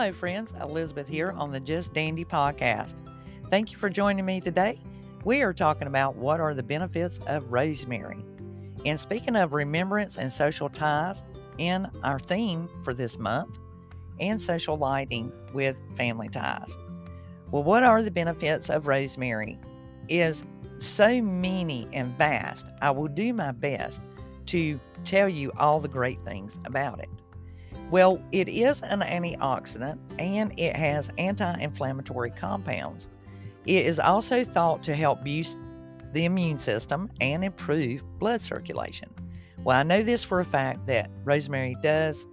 Hello, friends. Elizabeth here on the Just Dandy podcast. Thank you for joining me today. We are talking about what are the benefits of rosemary. And speaking of remembrance and social ties, in our theme for this month, and social lighting with family ties. Well, what are the benefits of rosemary? Is so many and vast. I will do my best to tell you all the great things about it. Well, it is an antioxidant and it has anti inflammatory compounds. It is also thought to help boost the immune system and improve blood circulation. Well, I know this for a fact that rosemary does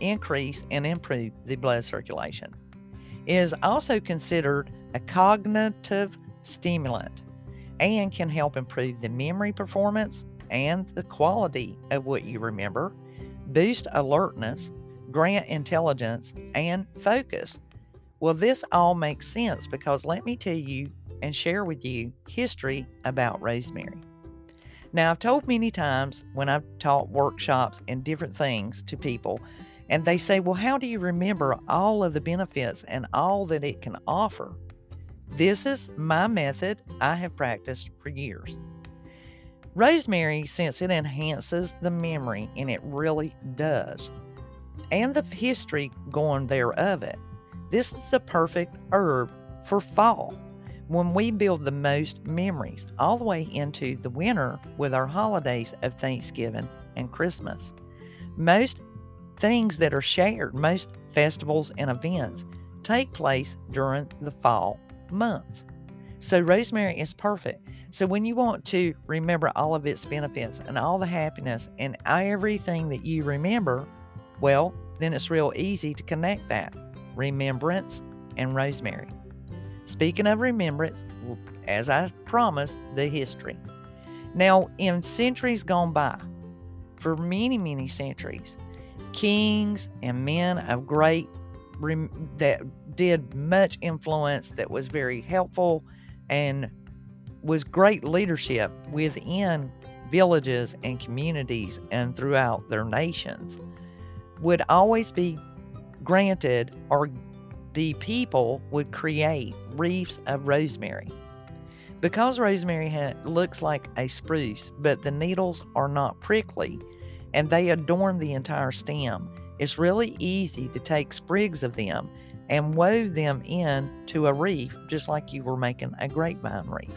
increase and improve the blood circulation. It is also considered a cognitive stimulant and can help improve the memory performance and the quality of what you remember, boost alertness, grant intelligence, and focus. Well, this all makes sense because let me tell you and share with you history about rosemary. Now, I've told many times when I've taught workshops and different things to people, and they say, Well, how do you remember all of the benefits and all that it can offer? This is my method I have practiced for years. Rosemary, since it enhances the memory, and it really does, and the history going there of it. This is the perfect herb for fall when we build the most memories all the way into the winter with our holidays of Thanksgiving and Christmas. Most things that are shared, most festivals and events take place during the fall months. So, rosemary is perfect. So, when you want to remember all of its benefits and all the happiness and everything that you remember, well, then it's real easy to connect that remembrance and rosemary. Speaking of remembrance, as I promised, the history. Now, in centuries gone by, for many, many centuries, kings and men of great that did much influence that was very helpful and was great leadership within villages and communities and throughout their nations would always be granted, or the people would create wreaths of rosemary. Because rosemary ha- looks like a spruce, but the needles are not prickly and they adorn the entire stem, it's really easy to take sprigs of them and wove them in to a wreath, just like you were making a grapevine wreath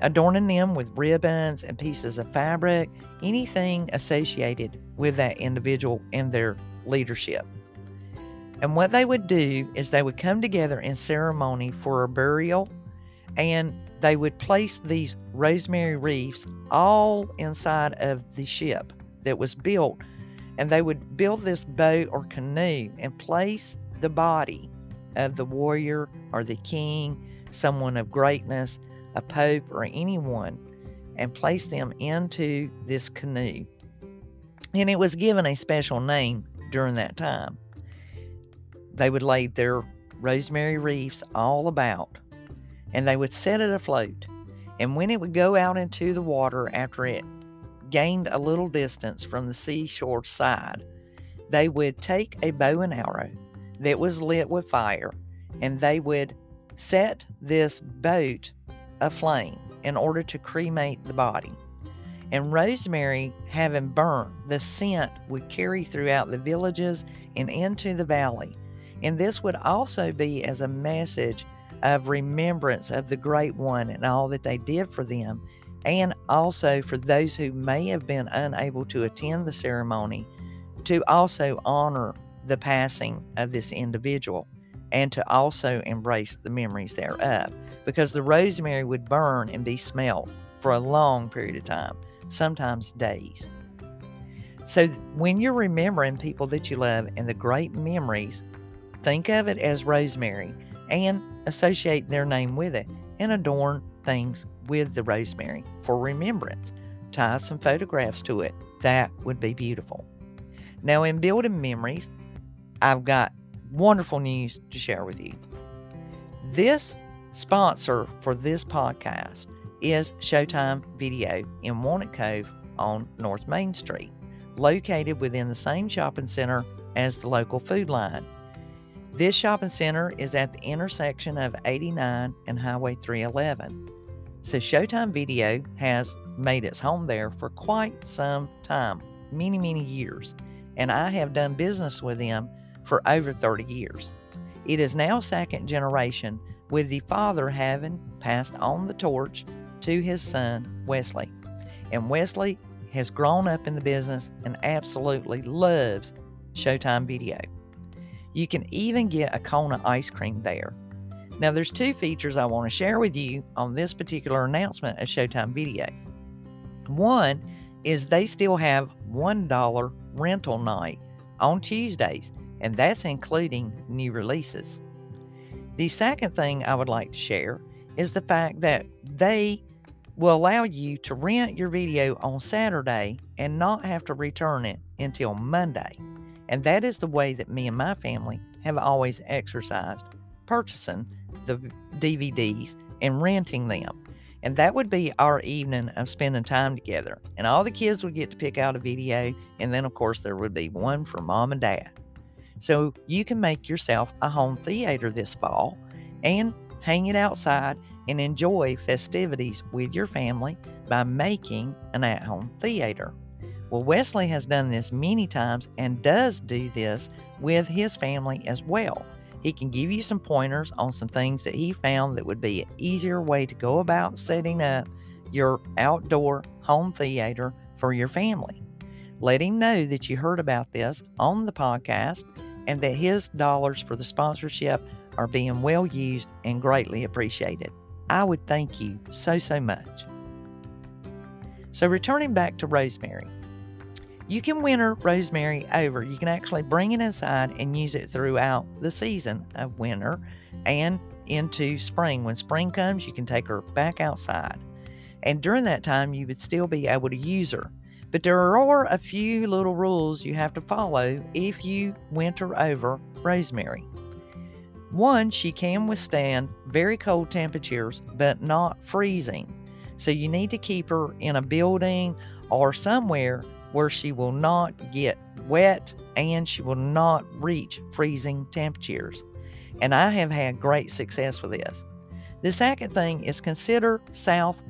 adorning them with ribbons and pieces of fabric, anything associated with that individual and their leadership. And what they would do is they would come together in ceremony for a burial and they would place these rosemary wreaths all inside of the ship that was built. And they would build this boat or canoe and place the body of the warrior or the king, someone of greatness, a pope, or anyone, and place them into this canoe. And it was given a special name during that time. They would lay their rosemary wreaths all about, and they would set it afloat. And when it would go out into the water after it gained a little distance from the seashore side, they would take a bow and arrow that was lit with fire, and they would set this boat aflame in order to cremate the body. And rosemary, having burned, the scent would carry throughout the villages and into the valley. And this would also be as a message of remembrance of the Great One and all that they did for them, and also for those who may have been unable to attend the ceremony, to also honor the passing of this individual and to also embrace the memories thereof because the rosemary would burn and be smelled for a long period of time, sometimes days. So when you're remembering people that you love and the great memories, think of it as rosemary and associate their name with it and adorn things with the rosemary for remembrance. Tie some photographs to it. That would be beautiful. Now, in building memories, I've got wonderful news to share with you. This Sponsor for this podcast is Showtime Video in Walnut Cove on North Main Street, located within the same shopping center as the local Food Lion. This shopping center is at the intersection of 89 and Highway 311. So Showtime Video has made its home there for quite some time, many, many years, and I have done business with them for over 30 years. It is now second generation, with the father having passed on the torch to his son, Wesley. And Wesley has grown up in the business and absolutely loves Showtime Video. You can even get a Kona ice cream there. Now, there's two features I want to share with you on this particular announcement of Showtime Video. One is they still have $1 rental night on Tuesdays, and that's including new releases. The second thing I would like to share is the fact that they will allow you to rent your video on Saturday and not have to return it until Monday. And that is the way that me and my family have always exercised purchasing the DVDs and renting them. And that would be our evening of spending time together. And all the kids would get to pick out a video. And then, of course, there would be one for mom and dad. So you can make yourself a home theater this fall and hang it outside and enjoy festivities with your family by making an at home theater. Well, Wesley has done this many times and does do this with his family as well. He can give you some pointers on some things that he found that would be an easier way to go about setting up your outdoor home theater for your family. Let him know that you heard about this on the podcast and that his dollars for the sponsorship are being well used and greatly appreciated. I would thank you so, so much. So, returning back to rosemary, you can winter rosemary over. You can actually bring it inside and use it throughout the season of winter and into spring. When spring comes, you can take her back outside. And during that time, you would still be able to use her. But there are a few little rules you have to follow if you winter over rosemary. One, she can withstand very cold temperatures, but not freezing. So you need to keep her in a building or somewhere where she will not get wet and she will not reach freezing temperatures. And I have had great success with this. The second thing is consider south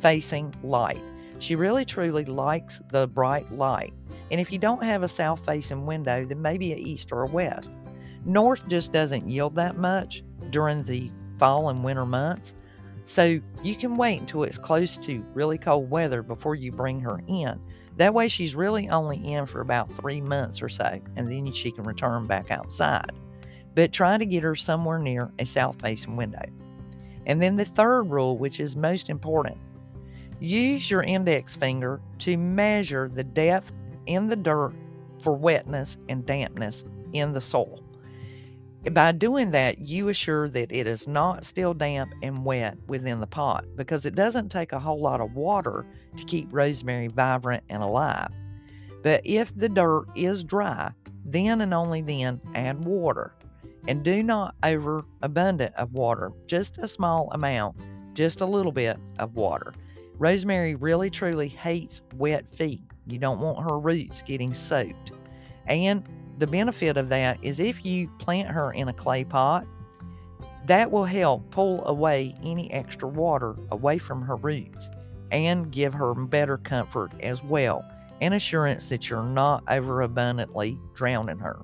facing light. She really truly likes the bright light. And if you don't have a south facing window, then maybe a east or a west. North just doesn't yield that much during the fall and winter months. So you can wait until it's close to really cold weather before you bring her in. That way, she's really only in for about three months or so, and then she can return back outside. But try to get her somewhere near a south facing window. And then the third rule, which is most important use your index finger to measure the depth in the dirt for wetness and dampness in the soil. By doing that, you assure that it is not still damp and wet within the pot because it doesn't take a whole lot of water to keep rosemary vibrant and alive. But if the dirt is dry, then and only then add water. And do not over abundant of water, just a small amount, just a little bit of water. Rosemary really truly hates wet feet. You don't want her roots getting soaked. And the benefit of that is if you plant her in a clay pot, that will help pull away any extra water away from her roots and give her better comfort as well and assurance that you're not overabundantly drowning her.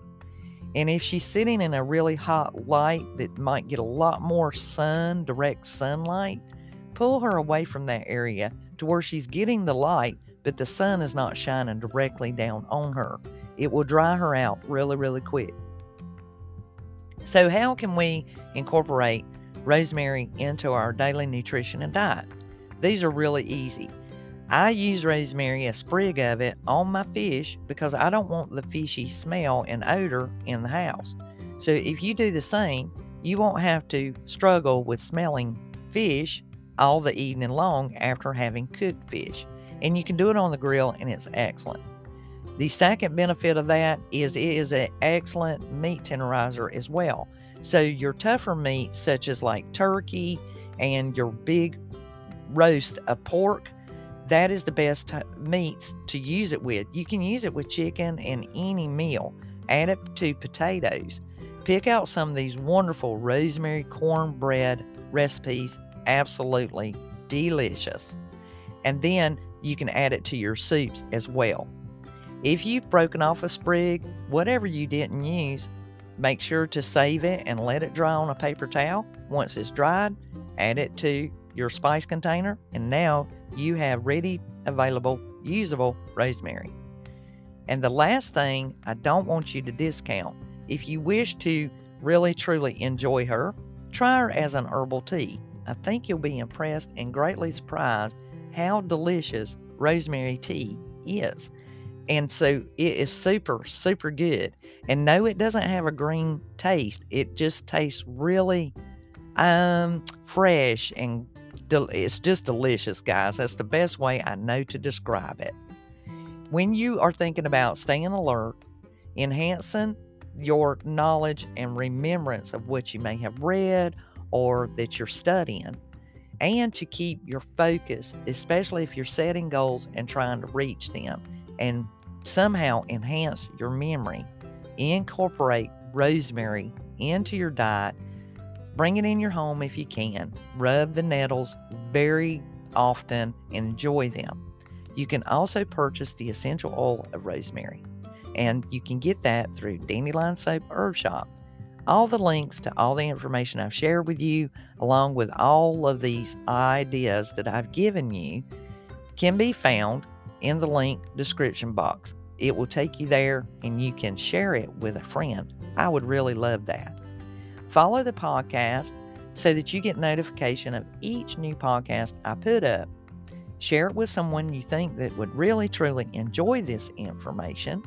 And if she's sitting in a really hot light that might get a lot more sun, direct sunlight, pull her away from that area to where she's getting the light, but the sun is not shining directly down on her. It will dry her out really, really quick. So, how can we incorporate rosemary into our daily nutrition and diet? These are really easy. I use rosemary, a sprig of it, on my fish because I don't want the fishy smell and odor in the house. So, if you do the same, you won't have to struggle with smelling fish all the evening long after having cooked fish. And you can do it on the grill, and it's excellent. The second benefit of that is it is an excellent meat tenderizer as well. So your tougher meats, such as like turkey and your big roast of pork, that is the best t- meats to use it with. You can use it with chicken and any meal. Add it to potatoes. Pick out some of these wonderful rosemary cornbread recipes, absolutely delicious. And then you can add it to your soups as well. If you've broken off a sprig, whatever you didn't use, make sure to save it and let it dry on a paper towel. Once it's dried, add it to your spice container, and now you have ready, available, usable rosemary. And the last thing I don't want you to discount if you wish to really truly enjoy her, try her as an herbal tea. I think you'll be impressed and greatly surprised how delicious rosemary tea is. And so it is super, super good. And no, it doesn't have a green taste. It just tastes really um fresh and del- it's just delicious, guys. That's the best way I know to describe it. When you are thinking about staying alert, enhancing your knowledge and remembrance of what you may have read or that you're studying, and to keep your focus, especially if you're setting goals and trying to reach them, and somehow enhance your memory. Incorporate rosemary into your diet. Bring it in your home if you can. Rub the nettles very often and enjoy them. You can also purchase the essential oil of rosemary, and you can get that through Dandelion Soap Herb Shop. All the links to all the information I've shared with you, along with all of these ideas that I've given you, can be found in the link description box. It will take you there and you can share it with a friend. I would really love that. Follow the podcast so that you get notification of each new podcast I put up. Share it with someone you think that would really truly enjoy this information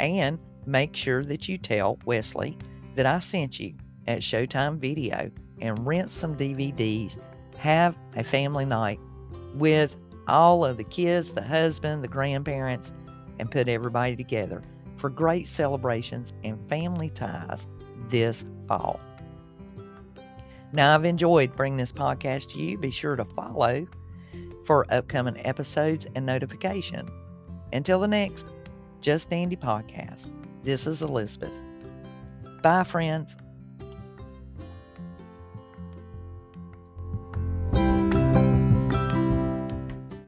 and make sure that you tell Wesley that I sent you at Showtime Video and rent some DVDs. Have a family night with all of the kids, the husband, the grandparents, and put everybody together for great celebrations and family ties this fall. Now, I've enjoyed bringing this podcast to you. Be sure to follow for upcoming episodes and notification. Until the next Just Dandy podcast, this is Elizabeth. Bye, friends.